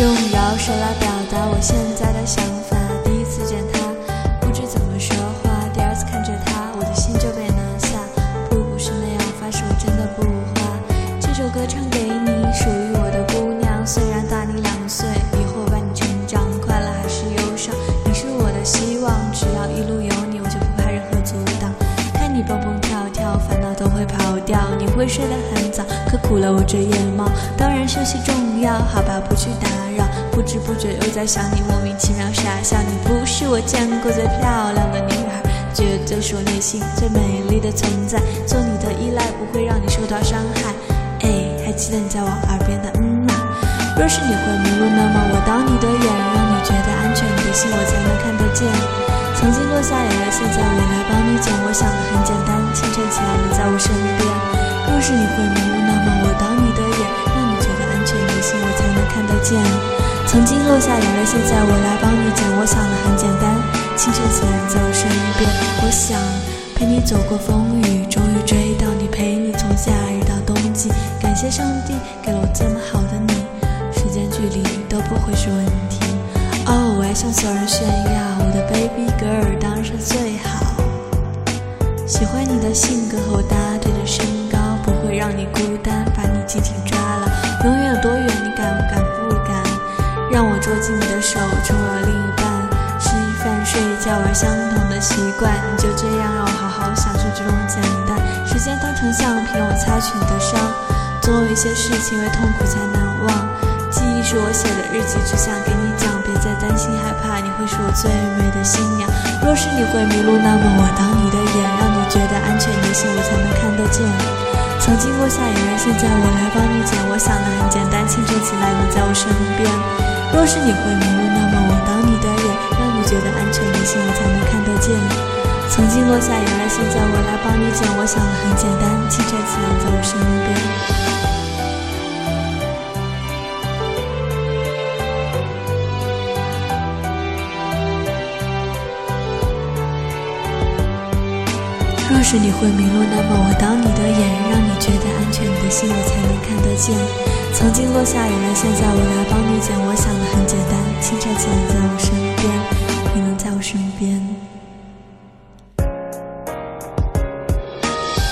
用饶舌来表达我现在的想法。会睡得很早，可苦了我这夜猫。当然休息重要，好吧，不去打扰。不知不觉又在想你，莫名其妙傻笑。你不是我见过最漂亮的女孩，绝对是我内心最美丽的存在。做你的依赖不会让你受到伤害。哎，还记得你在我耳边的嗯吗？若是你会迷路，那么我当你的眼，让你觉得安全，你的心我才能看得见。曾经落下眼泪，曾经落下眼泪，现在我来帮你捡。我想的很简单，清晨起来你在我身边。我想陪你走过风雨，终于追到你，陪你从夏日到冬季。感谢上帝给了我这么好的你，时间距离都不会是问题。哦，我要向所有人炫耀，我的 baby girl 当然是最好。喜欢你的性格和我搭配的身高，不会让你孤单，把你紧紧抓牢。永远有多，握紧你的手，成为另一半。吃饭、睡觉玩相同的习惯，你就这样让我好好享受这种简单。时间当成橡皮，我擦去你的伤。总有一些事情因为痛苦才难忘。记忆是我写的日记，只想给你讲，别再担心害怕，你会是我最美的新娘。若是你会迷路，那么我当你的眼，让你觉得安全，你的心我才能看得见。曾经落下眼泪，现在我来帮你捡。我想的很简单，清晨起来你在我身边。若是你会迷路，那么我当你的眼，让你觉得安全，你的心我才能看得见。曾经落下眼泪，现在我来帮你捡。我想很简单，清晨起来在我身边。若是你会迷路，那么我当你的眼，觉得安全，你的心我才能看得见。曾经落下眼泪，现在我来帮你捡。我想的很简单，清晨起来在我身边，你能在我身边。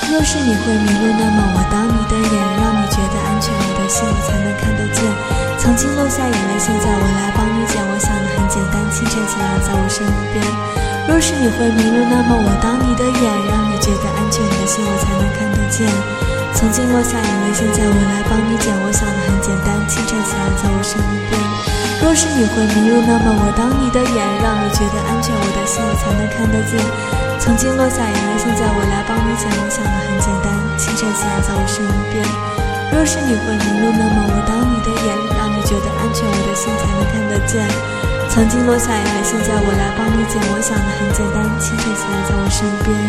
若是你会迷路，那么我当你的眼，让你觉得安全，你的心我才能看得见。曾经落下眼泪，现在我来帮你捡。我想的很简单，清晨起来在我身边。若是你会迷路，那么我当你的眼，曾经落下眼泪，现在我来帮你捡。我想的很简单，清晨起来在我身边。若是你会迷路，那么我当你的眼，让你觉得安全，我的心才能看得见。曾经落下眼泪，现在我来帮你捡。我想的很简单，清晨起来在我身边。若是你会迷路，那么我当你的眼，让你觉得安全，我的心才能看得见。曾经落下眼泪，现在我来帮你捡。我想的很简单，清晨起来在我身边。